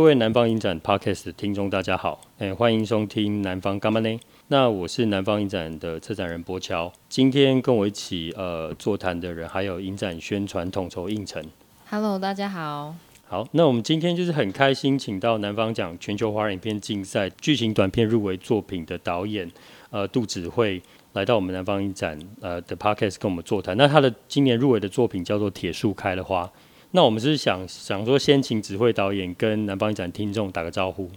各位南方影展 Podcast 的听众，大家好，哎，欢迎收听南方干嘛呢？那我是南方影展的策展人柏乔，今天跟我一起呃座谈的人还有影展宣传统筹应承。Hello，大家好。好，那我们今天就是很开心，请到南方奖全球华人影片竞赛剧情短片入围作品的导演呃杜子慧来到我们南方影展呃的 Podcast 跟我们座谈。那他的今年入围的作品叫做《铁树开了花》。那我们是想想说，先请芷慧导演跟南方影展听众打个招呼。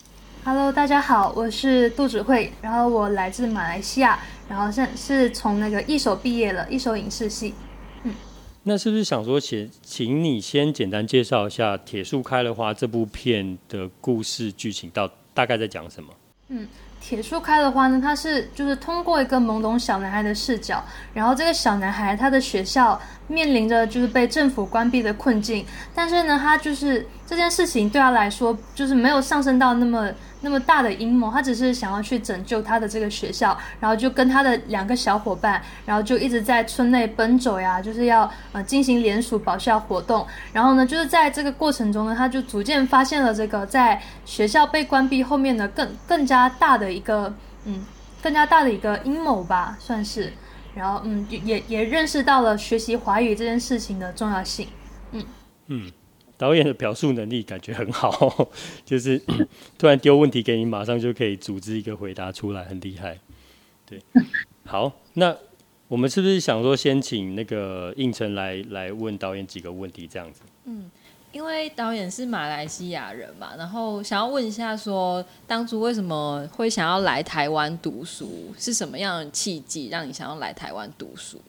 Hello，大家好，我是杜指慧，然后我来自马来西亚，然后现是从那个一手毕业了，一手影视系。嗯，那是不是想说，请请你先简单介绍一下《铁树开了花》这部片的故事剧情，到大概在讲什么？嗯。铁树开的花呢，它是就是通过一个懵懂小男孩的视角，然后这个小男孩他的学校面临着就是被政府关闭的困境，但是呢，他就是这件事情对他来说就是没有上升到那么。那么大的阴谋，他只是想要去拯救他的这个学校，然后就跟他的两个小伙伴，然后就一直在村内奔走呀，就是要呃进行联署保校活动。然后呢，就是在这个过程中呢，他就逐渐发现了这个在学校被关闭后面的更更加大的一个嗯更加大的一个阴谋吧，算是。然后嗯也也认识到了学习华语这件事情的重要性。嗯嗯。导演的表述能力感觉很好，就是 突然丢问题给你，马上就可以组织一个回答出来，很厉害。对，好，那我们是不是想说先请那个胤丞来来问导演几个问题，这样子？嗯，因为导演是马来西亚人嘛，然后想要问一下说，说当初为什么会想要来台湾读书？是什么样的契机让你想要来台湾读书？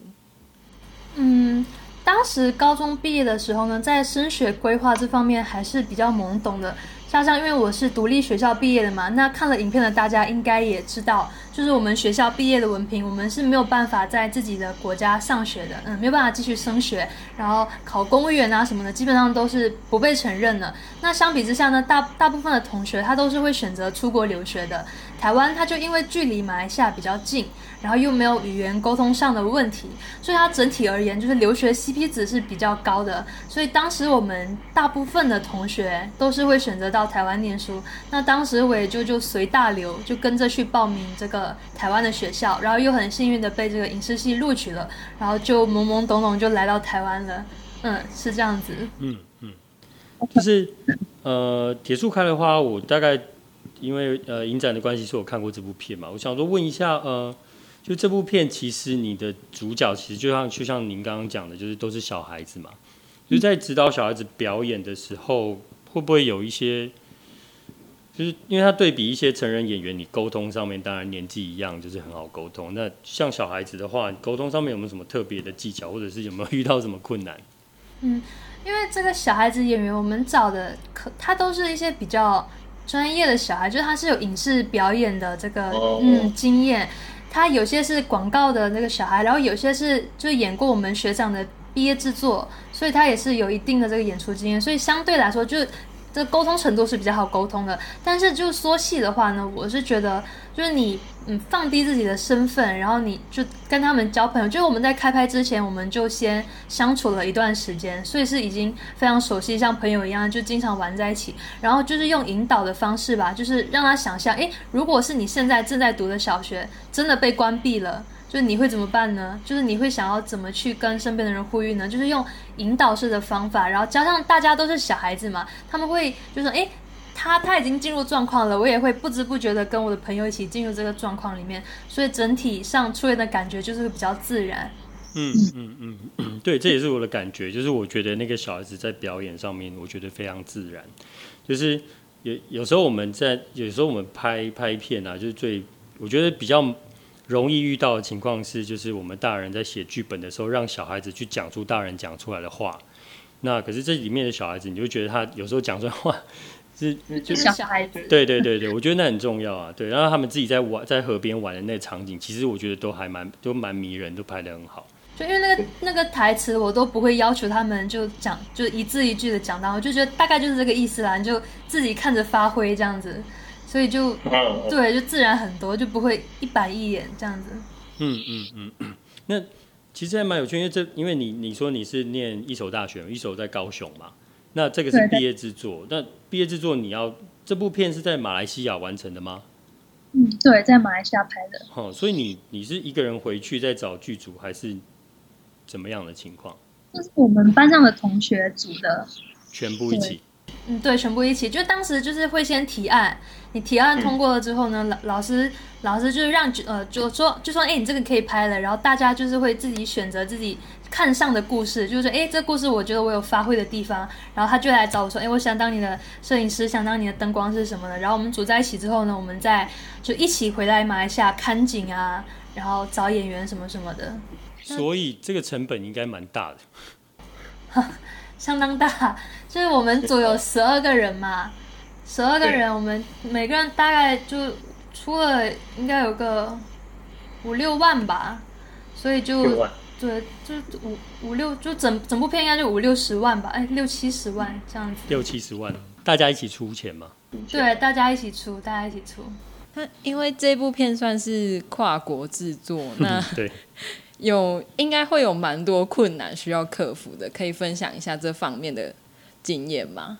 嗯。当时高中毕业的时候呢，在升学规划这方面还是比较懵懂的。加上因为我是独立学校毕业的嘛，那看了影片的大家应该也知道，就是我们学校毕业的文凭，我们是没有办法在自己的国家上学的，嗯，没有办法继续升学，然后考公务员啊什么的，基本上都是不被承认的。那相比之下呢，大大部分的同学他都是会选择出国留学的。台湾它就因为距离马来西亚比较近，然后又没有语言沟通上的问题，所以它整体而言就是留学 CP 值是比较高的。所以当时我们大部分的同学都是会选择到台湾念书。那当时我也就就随大流，就跟着去报名这个台湾的学校，然后又很幸运的被这个影视系录取了，然后就懵懵懂懂就来到台湾了。嗯，是这样子。嗯嗯，就是呃，铁树开的花，我大概。因为呃，影展的关系，是我看过这部片嘛。我想说问一下，呃，就这部片，其实你的主角其实就像就像您刚刚讲的，就是都是小孩子嘛。就在指导小孩子表演的时候，会不会有一些，就是因为他对比一些成人演员，你沟通上面当然年纪一样，就是很好沟通。那像小孩子的话，沟通上面有没有什么特别的技巧，或者是有没有遇到什么困难？嗯，因为这个小孩子演员，我们找的可他都是一些比较。专业的小孩，就是他是有影视表演的这个嗯经验，他有些是广告的那个小孩，然后有些是就演过我们学长的毕业制作，所以他也是有一定的这个演出经验，所以相对来说就。这沟通程度是比较好沟通的，但是就说戏的话呢，我是觉得就是你嗯放低自己的身份，然后你就跟他们交朋友。就是我们在开拍之前，我们就先相处了一段时间，所以是已经非常熟悉，像朋友一样，就经常玩在一起。然后就是用引导的方式吧，就是让他想象，诶，如果是你现在正在读的小学真的被关闭了。就是你会怎么办呢？就是你会想要怎么去跟身边的人呼吁呢？就是用引导式的方法，然后加上大家都是小孩子嘛，他们会就是说，诶，他他已经进入状况了，我也会不知不觉的跟我的朋友一起进入这个状况里面，所以整体上出现的感觉就是会比较自然。嗯嗯嗯，对，这也是我的感觉，就是我觉得那个小孩子在表演上面，我觉得非常自然。就是有有时候我们在有时候我们拍拍片啊，就是最我觉得比较。容易遇到的情况是，就是我们大人在写剧本的时候，让小孩子去讲出大人讲出来的话。那可是这里面的小孩子，你就觉得他有时候讲出来的话是 就是小孩子。对对对对，我觉得那很重要啊。对，然后他们自己在玩，在河边玩的那个场景，其实我觉得都还蛮都蛮迷人，都拍的很好。就因为那个那个台词，我都不会要求他们就讲，就一字一句的讲到，我就觉得大概就是这个意思啦，你就自己看着发挥这样子。所以就对，就自然很多，就不会一板一眼这样子。嗯嗯嗯，那其实还蛮有趣，因为这因为你你说你是念一所大学，一所在高雄嘛，那这个是毕业制作，那毕业制作你要这部片是在马来西亚完成的吗？嗯，对，在马来西亚拍的。好、哦，所以你你是一个人回去再找剧组，还是怎么样的情况？这是我们班上的同学组的，全部一起。嗯，对，全部一起。就当时就是会先提案，你提案通过了之后呢，老、嗯、老师老师就是让呃，就说就说，哎，你这个可以拍了。然后大家就是会自己选择自己看上的故事，就是说，哎，这个故事我觉得我有发挥的地方。然后他就来找我说，哎，我想当你的摄影师，想当你的灯光是什么的。然后我们组在一起之后呢，我们再就一起回来马来西亚看景啊，然后找演员什么什么的。所以这个成本应该蛮大的。相当大，就是我们组有十二个人嘛，十二个人，我们每个人大概就出了应该有个五六万吧，所以就对，就五五六，就整整部片应该就五六十万吧，哎，六七十万这样子。六七十万，大家一起出钱嘛？对，大家一起出，大家一起出。那因为这部片算是跨国制作，那对。有应该会有蛮多困难需要克服的，可以分享一下这方面的经验吗？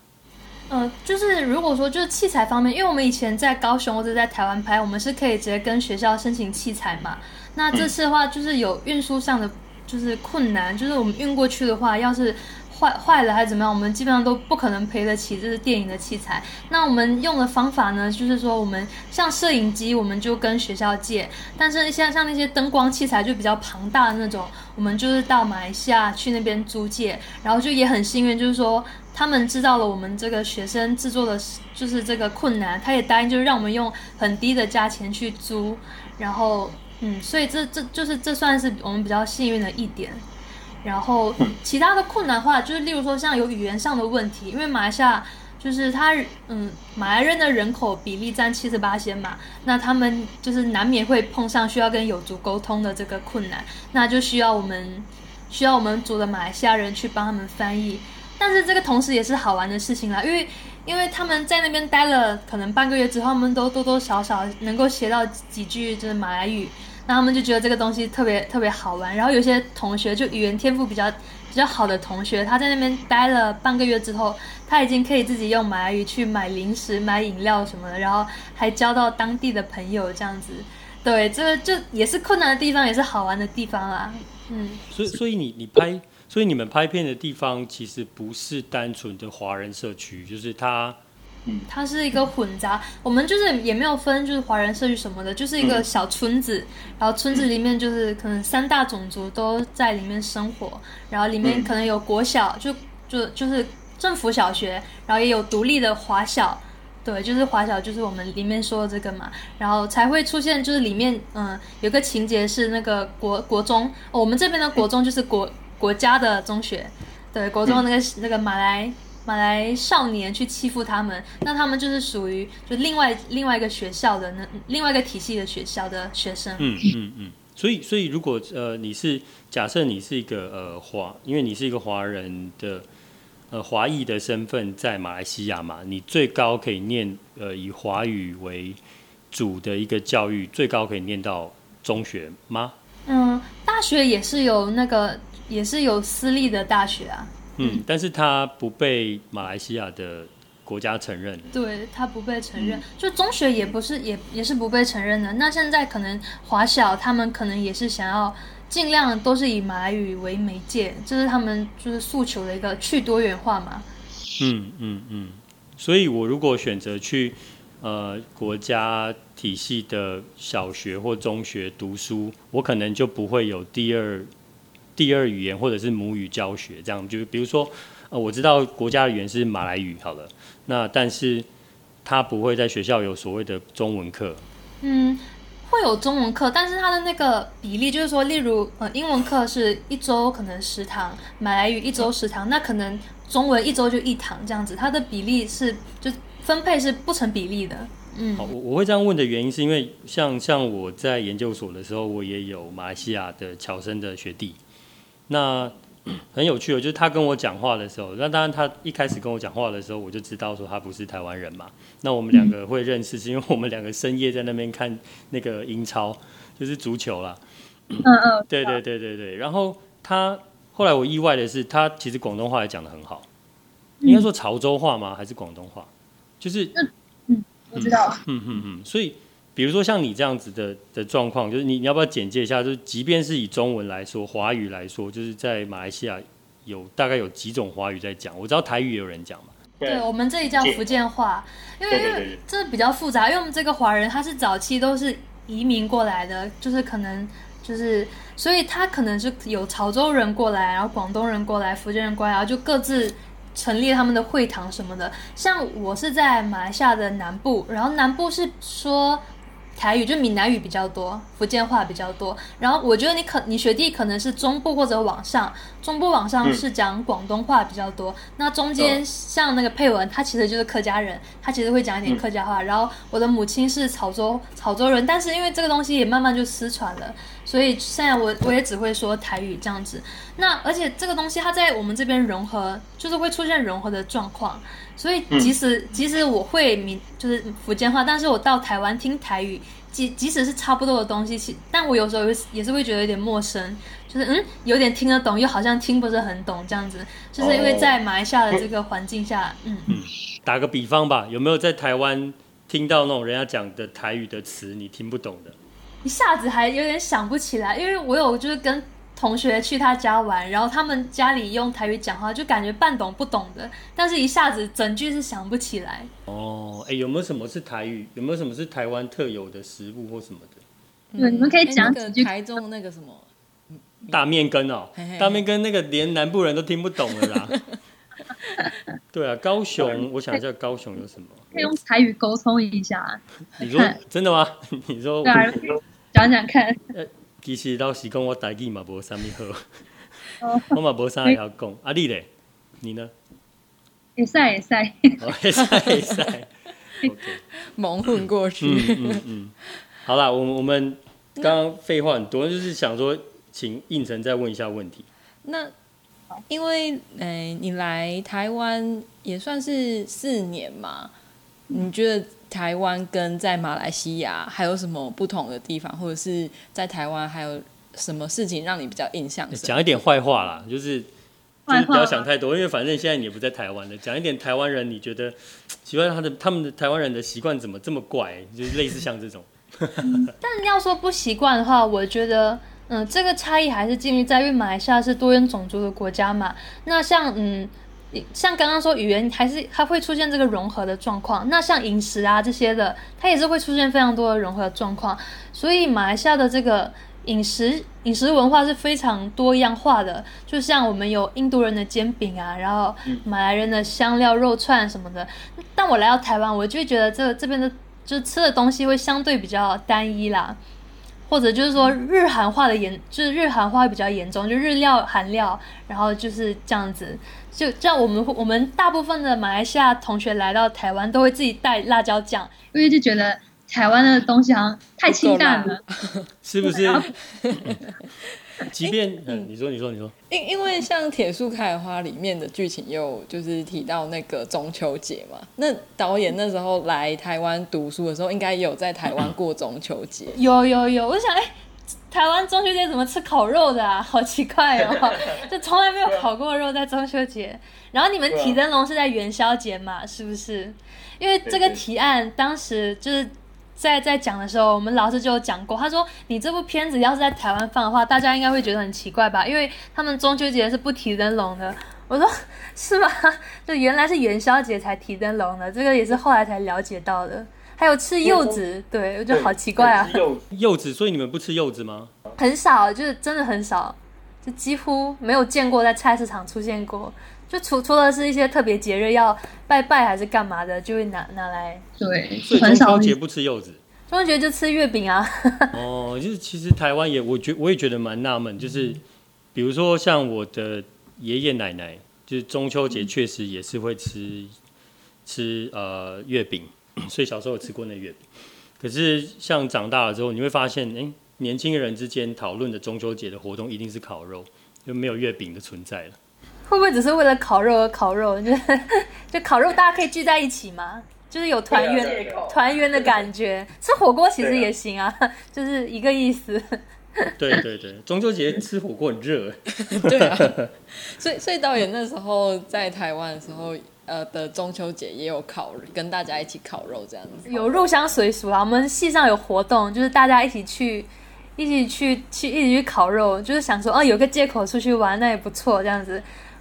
嗯、呃，就是如果说就是器材方面，因为我们以前在高雄或者在台湾拍，我们是可以直接跟学校申请器材嘛。那这次的话，就是有运输上的就是困难，就是我们运过去的话，要是。坏坏了还是怎么样？我们基本上都不可能赔得起，这是电影的器材。那我们用的方法呢，就是说我们像摄影机，我们就跟学校借；但是像像那些灯光器材就比较庞大的那种，我们就是到马来西亚去那边租借。然后就也很幸运，就是说他们知道了我们这个学生制作的，就是这个困难，他也答应就是让我们用很低的价钱去租。然后嗯，所以这这就是这算是我们比较幸运的一点。然后其他的困难话，就是例如说像有语言上的问题，因为马来西亚就是他嗯，马来人的人口比例占七十八先嘛，那他们就是难免会碰上需要跟友族沟通的这个困难，那就需要我们需要我们组的马来西亚人去帮他们翻译。但是这个同时也是好玩的事情啦，因为因为他们在那边待了可能半个月之后，他们都多多少少能够学到几句就是马来语。那他们就觉得这个东西特别特别好玩，然后有些同学就语言天赋比较比较好的同学，他在那边待了半个月之后，他已经可以自己用马来语去买零食、买饮料什么的，然后还交到当地的朋友这样子。对，这个就也是困难的地方，也是好玩的地方啊。嗯，所以所以你你拍，所以你们拍片的地方其实不是单纯的华人社区，就是他他。它是一个混杂，我们就是也没有分，就是华人社区什么的，就是一个小村子，嗯、然后村子里面就是可能三大种族都在里面生活，然后里面可能有国小，就就就是政府小学，然后也有独立的华小，对，就是华小就是我们里面说的这个嘛，然后才会出现就是里面嗯有个情节是那个国国中，哦，我们这边的国中就是国国家的中学，对，国中那个那个马来。马来少年去欺负他们，那他们就是属于就另外另外一个学校的那另外一个体系的学校的学生。嗯嗯嗯。所以所以如果呃你是假设你是一个呃华，因为你是一个华人的呃华裔的身份在马来西亚嘛，你最高可以念呃以华语为主的一个教育，最高可以念到中学吗？嗯，大学也是有那个也是有私立的大学啊。嗯，但是他不被马来西亚的国家承认。对，他不被承认，就中学也不是，也也是不被承认的。那现在可能华小他们可能也是想要尽量都是以马来语为媒介，这、就是他们就是诉求的一个去多元化嘛。嗯嗯嗯，所以我如果选择去呃国家体系的小学或中学读书，我可能就不会有第二。第二语言或者是母语教学，这样就比如说，呃，我知道国家的语言是马来语，好了，那但是他不会在学校有所谓的中文课。嗯，会有中文课，但是他的那个比例就是说，例如呃，英文课是一周可能十堂，马来语一周十堂，那可能中文一周就一堂这样子，它的比例是就分配是不成比例的。嗯，好，我我会这样问的原因是因为像像我在研究所的时候，我也有马来西亚的侨生的学弟。那很有趣的，就是他跟我讲话的时候，那当然他一开始跟我讲话的时候，我就知道说他不是台湾人嘛。那我们两个会认识，是因为我们两个深夜在那边看那个英超，就是足球啦。嗯嗯，对对对对对。然后他后来我意外的是，他其实广东话也讲的很好。应该说潮州话吗？还是广东话？就是嗯，我知道。嗯嗯嗯。所以，比如说像你这样子的的状况，就是你你要不要简介一下？就是即便是以中文来说，华语来说，就是在马来西亚有大概有几种华语在讲？我知道台语也有人讲嘛。对，我们这里叫福建话，因为因为这比较复杂，因为我们这个华人他是早期都是移民过来的，就是可能就是，所以他可能是有潮州人过来，然后广东人过来，福建人过来，然后就各自。成立他们的会堂什么的，像我是在马来西亚的南部，然后南部是说台语，就闽南语比较多，福建话比较多。然后我觉得你可你学弟可能是中部或者往上，中部往上是讲广东话比较多。嗯、那中间像那个佩文，他其实就是客家人，他其实会讲一点客家话。嗯、然后我的母亲是潮州潮州人，但是因为这个东西也慢慢就失传了。所以现在我我也只会说台语这样子，那而且这个东西它在我们这边融合，就是会出现融合的状况。所以即使、嗯、即使我会闽就是福建话，但是我到台湾听台语，即即使是差不多的东西，其但我有时候也是会觉得有点陌生，就是嗯有点听得懂，又好像听不是很懂这样子，就是因为在马来西亚的这个环境下，哦、嗯嗯。打个比方吧，有没有在台湾听到那种人家讲的台语的词你听不懂的？一下子还有点想不起来，因为我有就是跟同学去他家玩，然后他们家里用台语讲话，就感觉半懂不懂的，但是一下子整句是想不起来。哦，哎、欸，有没有什么是台语？有没有什么是台湾特有的食物或什么的？对、嗯，你们可以讲、欸那个、台中那个什么大面羹哦，嘿嘿嘿大面羹那个连南部人都听不懂了啦。对啊，高雄，我想一下，高雄有什么？可以用台语沟通一下。你说真的吗？你说讲讲看。呃，其实老实讲，我台语嘛无啥物好，我嘛无啥会晓讲。啊，你咧？你呢？会使会使。会使 会使。蒙混过去。嗯嗯嗯。好啦，我我们刚刚废话很多，就是想说，请胤丞再问一下问题。那。因为，哎、欸，你来台湾也算是四年嘛，你觉得台湾跟在马来西亚还有什么不同的地方，或者是在台湾还有什么事情让你比较印象深刻？讲一点坏话啦，就是就是不要想太多，因为反正现在你也不在台湾了。讲一点台湾人，你觉得奇怪他的他们的台湾人的习惯怎么这么怪？就是类似像这种。但要说不习惯的话，我觉得。嗯，这个差异还是建立在于马来西亚是多元种族的国家嘛。那像嗯，像刚刚说语言还是它会出现这个融合的状况。那像饮食啊这些的，它也是会出现非常多的融合状况。所以马来西亚的这个饮食饮食文化是非常多样化的。就像我们有印度人的煎饼啊，然后马来人的香料肉串什么的。但我来到台湾，我就会觉得这这边的就吃的东西会相对比较单一啦。或者就是说日韩化的严，就是日韩化比较严重，就日料韩料，然后就是这样子，就这样我们我们大部分的马来西亚同学来到台湾都会自己带辣椒酱，因为就觉得台湾的东西好像太清淡了，是不是？即便嗯，嗯，你说你说你说，因因为像《铁树开花》里面的剧情又就是提到那个中秋节嘛，那导演那时候来台湾读书的时候，应该有在台湾过中秋节。有有有，我想哎、欸，台湾中秋节怎么吃烤肉的啊？好奇怪哦，就从来没有烤过肉在中秋节。然后你们提灯笼是在元宵节嘛？是不是？因为这个提案当时就是。在在讲的时候，我们老师就有讲过，他说你这部片子要是在台湾放的话，大家应该会觉得很奇怪吧？因为他们中秋节是不提灯笼的。我说是吗？就原来是元宵节才提灯笼的，这个也是后来才了解到的。还有吃柚子，对，我觉得好奇怪啊。柚子，所以你们不吃柚子吗？很少，就是真的很少，就几乎没有见过在菜市场出现过。就除除了是一些特别节日要拜拜还是干嘛的，就会拿拿来。对，所以中秋节不吃柚子。中秋节就吃月饼啊。哦，就是其实台湾也，我觉我也觉得蛮纳闷，就是比如说像我的爷爷奶奶，就是中秋节确实也是会吃吃呃月饼，所以小时候有吃过那月饼。可是像长大了之后，你会发现，哎、欸，年轻人之间讨论的中秋节的活动一定是烤肉，就没有月饼的存在了。会不会只是为了烤肉而烤肉？就 就烤肉，大家可以聚在一起嘛？就是有团圆团圆的感觉。吃火锅其实也行啊，就是一个意思。对对对，中秋节吃火锅很热。对啊，所以所以导演那时候在台湾的时候，呃的中秋节也有烤，跟大家一起烤肉这样子。有入乡随俗啊，我们系上有活动，就是大家一起去，一起去去一起去烤肉，就是想说，哦、啊，有个借口出去玩，那也不错，这样子。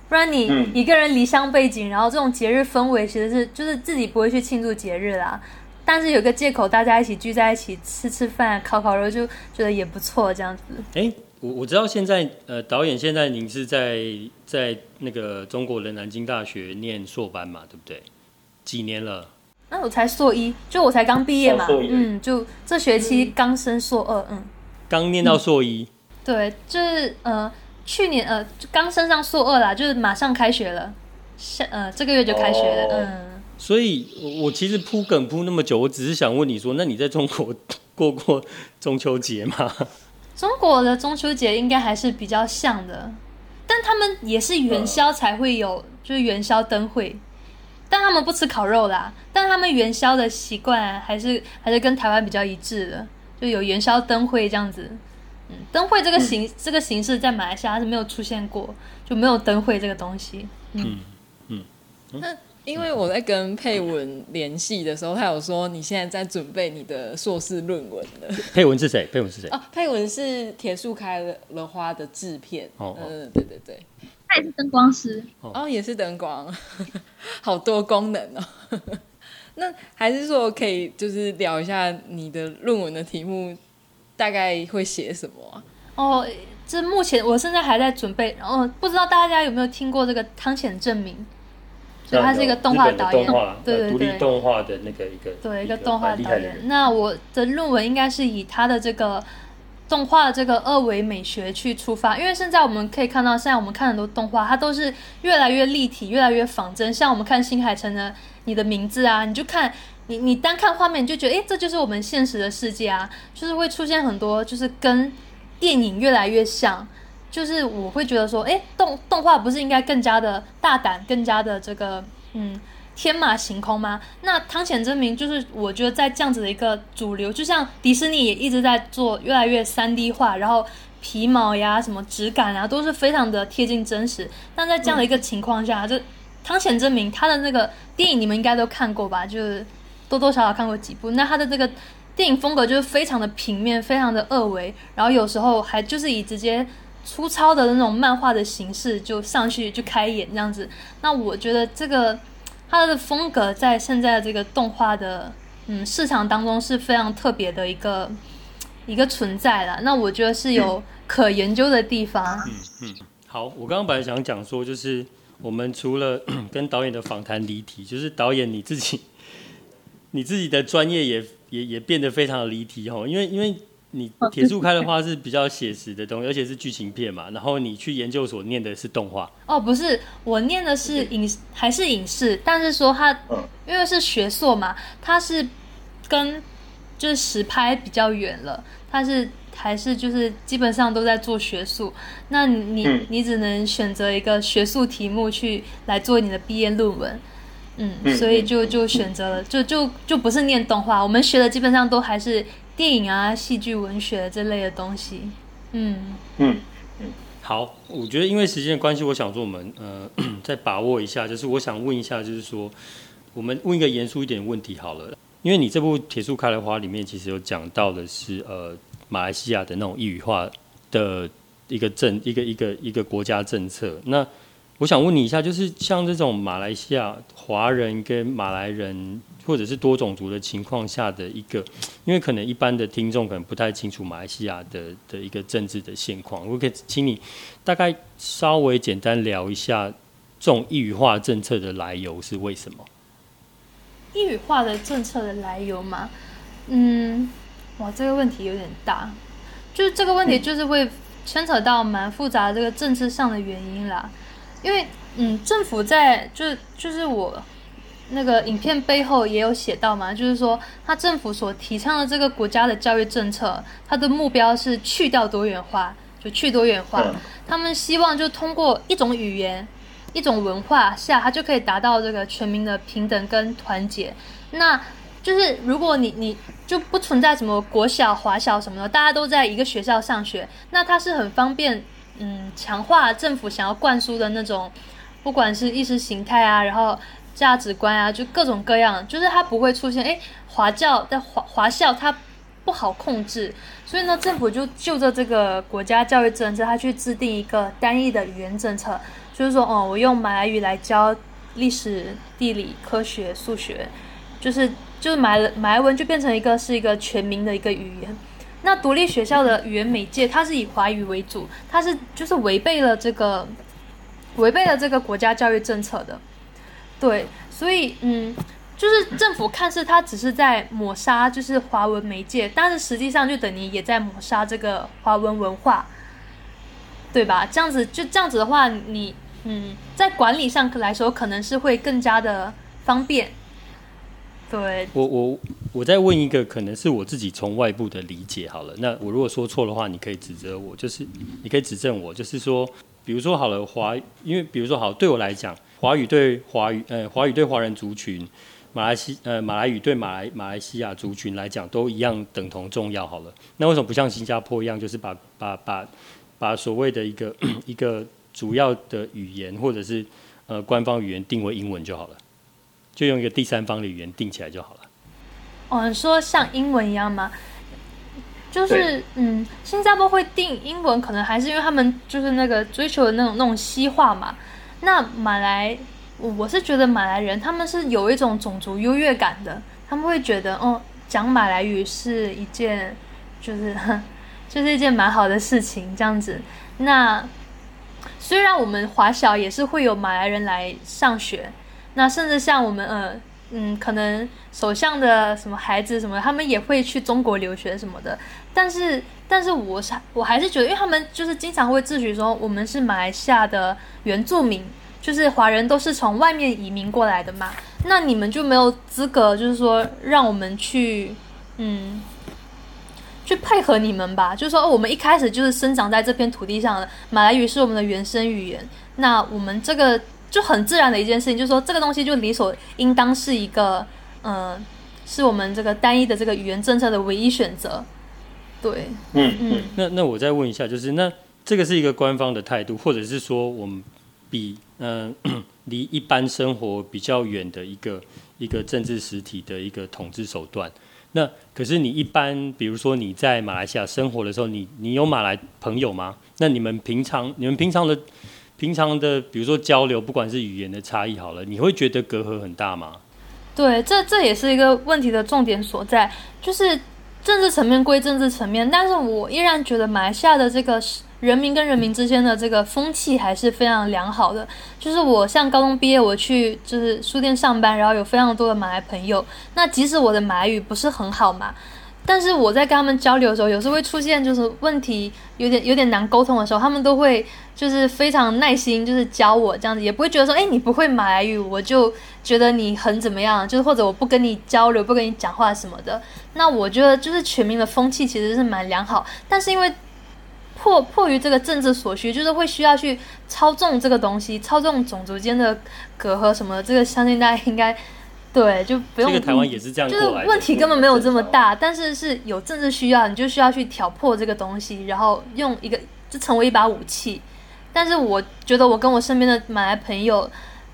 不然你一个人离乡背井，然后这种节日氛围其实是就是自己不会去庆祝节日啦。但是有个借口，大家一起聚在一起吃吃饭、烤烤肉，就觉得也不错，这样子。哎，我我知道现在呃，导演现在您是在在那个中国的南京大学念硕班嘛，对不对？几年了？那、啊、我才硕一，就我才刚毕业嘛，哦、嗯，就这学期刚升硕二，嗯，刚念到硕一、嗯。对，就是呃。去年呃，刚升上硕二啦，就是马上开学了，下呃这个月就开学了，哦、嗯。所以，我其实铺梗铺那么久，我只是想问你说，那你在中国过过中秋节吗？中国的中秋节应该还是比较像的，但他们也是元宵才会有，嗯、就是元宵灯会，但他们不吃烤肉啦，但他们元宵的习惯还是还是跟台湾比较一致的，就有元宵灯会这样子。灯会这个形、嗯、这个形式在马来西亚是没有出现过，就没有灯会这个东西。嗯嗯，那因为我在跟佩文联系的时候，他有说你现在在准备你的硕士论文了。佩文是谁？佩文是谁？哦，佩文是铁树开了花的制片。哦，嗯，对对对，他也是灯光师。哦，也是灯光，好多功能哦。那还是说可以就是聊一下你的论文的题目？大概会写什么啊？哦，这目前我现在还在准备，然后不知道大家有没有听过这个汤浅证明，所以他是一个动画导演，对对对，独立动画的那个一个对一个动画导演。那我的论文应该是以他的这个动画的这个二维美学去出发，因为现在我们可以看到，现在我们看很多动画，它都是越来越立体，越来越仿真。像我们看新海诚的《你的名字》啊，你就看。你你单看画面就觉得，诶，这就是我们现实的世界啊，就是会出现很多，就是跟电影越来越像，就是我会觉得说，诶，动动画不是应该更加的大胆，更加的这个，嗯，天马行空吗？那汤浅政明就是我觉得在这样子的一个主流，就像迪士尼也一直在做越来越三 D 化，然后皮毛呀、什么质感啊，都是非常的贴近真实。但在这样的一个情况下，就汤浅政明他的那个电影你们应该都看过吧？就是。多多少少看过几部，那他的这个电影风格就是非常的平面，非常的二维，然后有时候还就是以直接粗糙的那种漫画的形式就上去就开演这样子。那我觉得这个他的风格在现在的这个动画的嗯市场当中是非常特别的一个一个存在啦。那我觉得是有可研究的地方。嗯嗯，好，我刚刚本来想讲说，就是我们除了 跟导演的访谈离题，就是导演你自己。你自己的专业也也也变得非常的离题哦，因为因为你铁树开的话是比较写实的东西，而且是剧情片嘛，然后你去研究所念的是动画。哦，不是，我念的是影还是影视，但是说它因为是学硕嘛，它是跟就是实拍比较远了，它是还是就是基本上都在做学术，那你你只能选择一个学术题目去来做你的毕业论文。嗯，所以就就选择了，就就就不是念动画，我们学的基本上都还是电影啊、戏剧、文学这类的东西。嗯嗯嗯。好，我觉得因为时间的关系，我想说我们呃 再把握一下，就是我想问一下，就是说我们问一个严肃一点的问题好了，因为你这部《铁树开了花》里面其实有讲到的是呃马来西亚的那种异语化的一个政一个一个一个国家政策，那。我想问你一下，就是像这种马来西亚华人跟马来人，或者是多种族的情况下的一个，因为可能一般的听众可能不太清楚马来西亚的的一个政治的现况，我可以请你大概稍微简单聊一下这种异语化政策的来由是为什么？一语化的政策的来由嘛，嗯，哇，这个问题有点大，就是这个问题就是会牵扯到蛮复杂的这个政治上的原因啦。因为，嗯，政府在就就是我那个影片背后也有写到嘛，就是说，他政府所提倡的这个国家的教育政策，它的目标是去掉多元化，就去多元化。他们希望就通过一种语言、一种文化下，它就可以达到这个全民的平等跟团结。那就是如果你你就不存在什么国小、华小什么的，大家都在一个学校上学，那它是很方便，嗯，强化政府想要灌输的那种，不管是意识形态啊，然后价值观啊，就各种各样，就是它不会出现，诶，华教在华华校它不好控制，所以呢，政府就就着这个国家教育政策，它去制定一个单一的语言政策，就是说，哦，我用马来语来教历史、地理、科学、数学，就是。就是马来马来文就变成一个是一个全民的一个语言，那独立学校的语言媒介它是以华语为主，它是就是违背了这个违背了这个国家教育政策的，对，所以嗯，就是政府看似它只是在抹杀就是华文媒介，但是实际上就等于也在抹杀这个华文文化，对吧？这样子就这样子的话，你嗯，在管理上来说可能是会更加的方便。对，我我我再问一个，可能是我自己从外部的理解好了。那我如果说错的话，你可以指责我，就是你可以指正我，就是说，比如说好了，华，因为比如说好，对我来讲，华语对华语，呃，华语对华人族群，马来西，呃，马来语对马来马来西亚族群来讲都一样等同重要。好了，那为什么不像新加坡一样，就是把把把把所谓的一个 一个主要的语言或者是呃官方语言定为英文就好了？就用一个第三方的语言定起来就好了。哦，你说像英文一样吗？就是嗯，新加坡会定英文，可能还是因为他们就是那个追求的那种那种西化嘛。那马来，我是觉得马来人他们是有一种种族优越感的，他们会觉得哦，讲马来语是一件就是就是一件蛮好的事情这样子。那虽然我们华小也是会有马来人来上学。那甚至像我们呃嗯，可能首相的什么孩子什么，他们也会去中国留学什么的。但是，但是我是我还是觉得，因为他们就是经常会自诩说我们是马来西亚的原住民，就是华人都是从外面移民过来的嘛。那你们就没有资格，就是说让我们去嗯去配合你们吧？就是说，我们一开始就是生长在这片土地上的，马来语是我们的原生语言。那我们这个。就很自然的一件事情，就是说这个东西就理所应当是一个，嗯、呃，是我们这个单一的这个语言政策的唯一选择。对，嗯嗯。那那我再问一下，就是那这个是一个官方的态度，或者是说我们比嗯离、呃、一般生活比较远的一个一个政治实体的一个统治手段？那可是你一般，比如说你在马来西亚生活的时候，你你有马来朋友吗？那你们平常你们平常的。平常的，比如说交流，不管是语言的差异，好了，你会觉得隔阂很大吗？对，这这也是一个问题的重点所在，就是政治层面归政治层面，但是我依然觉得马来西亚的这个人民跟人民之间的这个风气还是非常良好的。就是我像高中毕业，我去就是书店上班，然后有非常多的马来朋友，那即使我的马来语不是很好嘛。但是我在跟他们交流的时候，有时候会出现就是问题有点有点难沟通的时候，他们都会就是非常耐心，就是教我这样子，也不会觉得说，哎，你不会马来语，我就觉得你很怎么样，就是或者我不跟你交流，不跟你讲话什么的。那我觉得就是全民的风气其实是蛮良好，但是因为迫迫于这个政治所需，就是会需要去操纵这个东西，操纵种族间的隔阂什么的，这个相信大家应该。对，就不用。这个台湾也是这样过来的。就是问题根本没有这么大，但是是有政治需要，你就需要去挑破这个东西，然后用一个就成为一把武器。但是我觉得我跟我身边的马来朋友，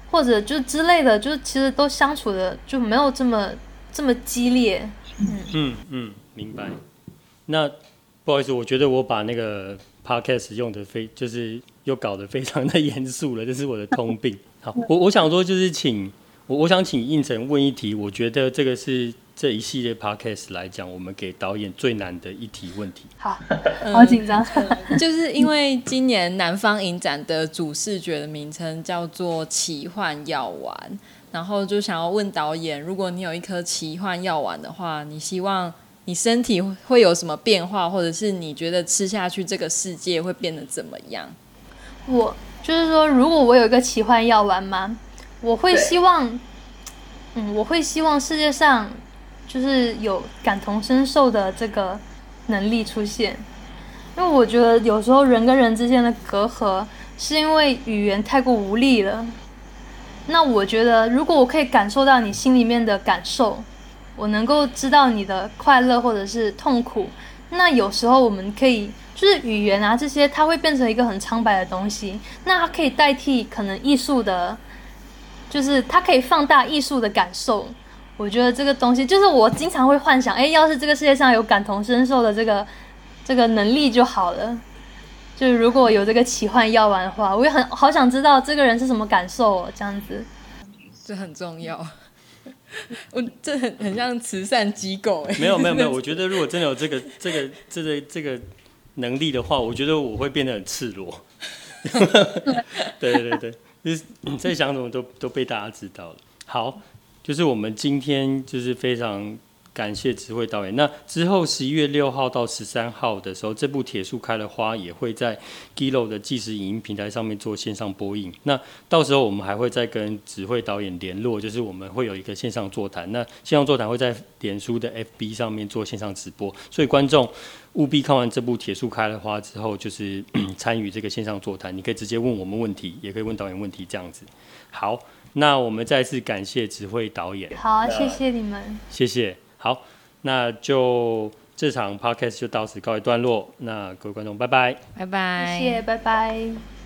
或者就之类的，就是其实都相处的就没有这么这么激烈。嗯嗯嗯，明白。那不好意思，我觉得我把那个 podcast 用的非就是又搞得非常的严肃了，这是我的通病。好，我我想说就是请。我我想请胤丞问一题，我觉得这个是这一系列 podcast 来讲，我们给导演最难的一题问题。好，好紧张，就是因为今年南方影展的主视觉的名称叫做奇幻药丸，然后就想要问导演，如果你有一颗奇幻药丸的话，你希望你身体会有什么变化，或者是你觉得吃下去这个世界会变得怎么样？我就是说，如果我有一个奇幻药丸吗？我会希望，嗯，我会希望世界上就是有感同身受的这个能力出现，因为我觉得有时候人跟人之间的隔阂是因为语言太过无力了。那我觉得，如果我可以感受到你心里面的感受，我能够知道你的快乐或者是痛苦。那有时候我们可以就是语言啊这些，它会变成一个很苍白的东西。那它可以代替可能艺术的，就是它可以放大艺术的感受。我觉得这个东西就是我经常会幻想，哎，要是这个世界上有感同身受的这个这个能力就好了。就是如果有这个奇幻药丸的话，我也很好想知道这个人是什么感受哦，这样子。这很重要。我这很很像慈善机构哎。没有没有没有，我觉得如果真的有这个这个这个这个能力的话，我觉得我会变得很赤裸。对对对你在想什么都都被大家知道了。好。就是我们今天就是非常感谢指慧导演。那之后十一月六号到十三号的时候，这部《铁树开了花》也会在 Giloo 的即时影音平台上面做线上播映。那到时候我们还会再跟指慧导演联络，就是我们会有一个线上座谈。那线上座谈会在脸书的 FB 上面做线上直播，所以观众务必看完这部《铁树开了花》之后，就是 参与这个线上座谈。你可以直接问我们问题，也可以问导演问题，这样子。好。那我们再次感谢指挥导演。好，谢谢你们。谢谢。好，那就这场 podcast 就到此告一段落。那各位观众，拜拜。拜拜。谢谢，拜拜。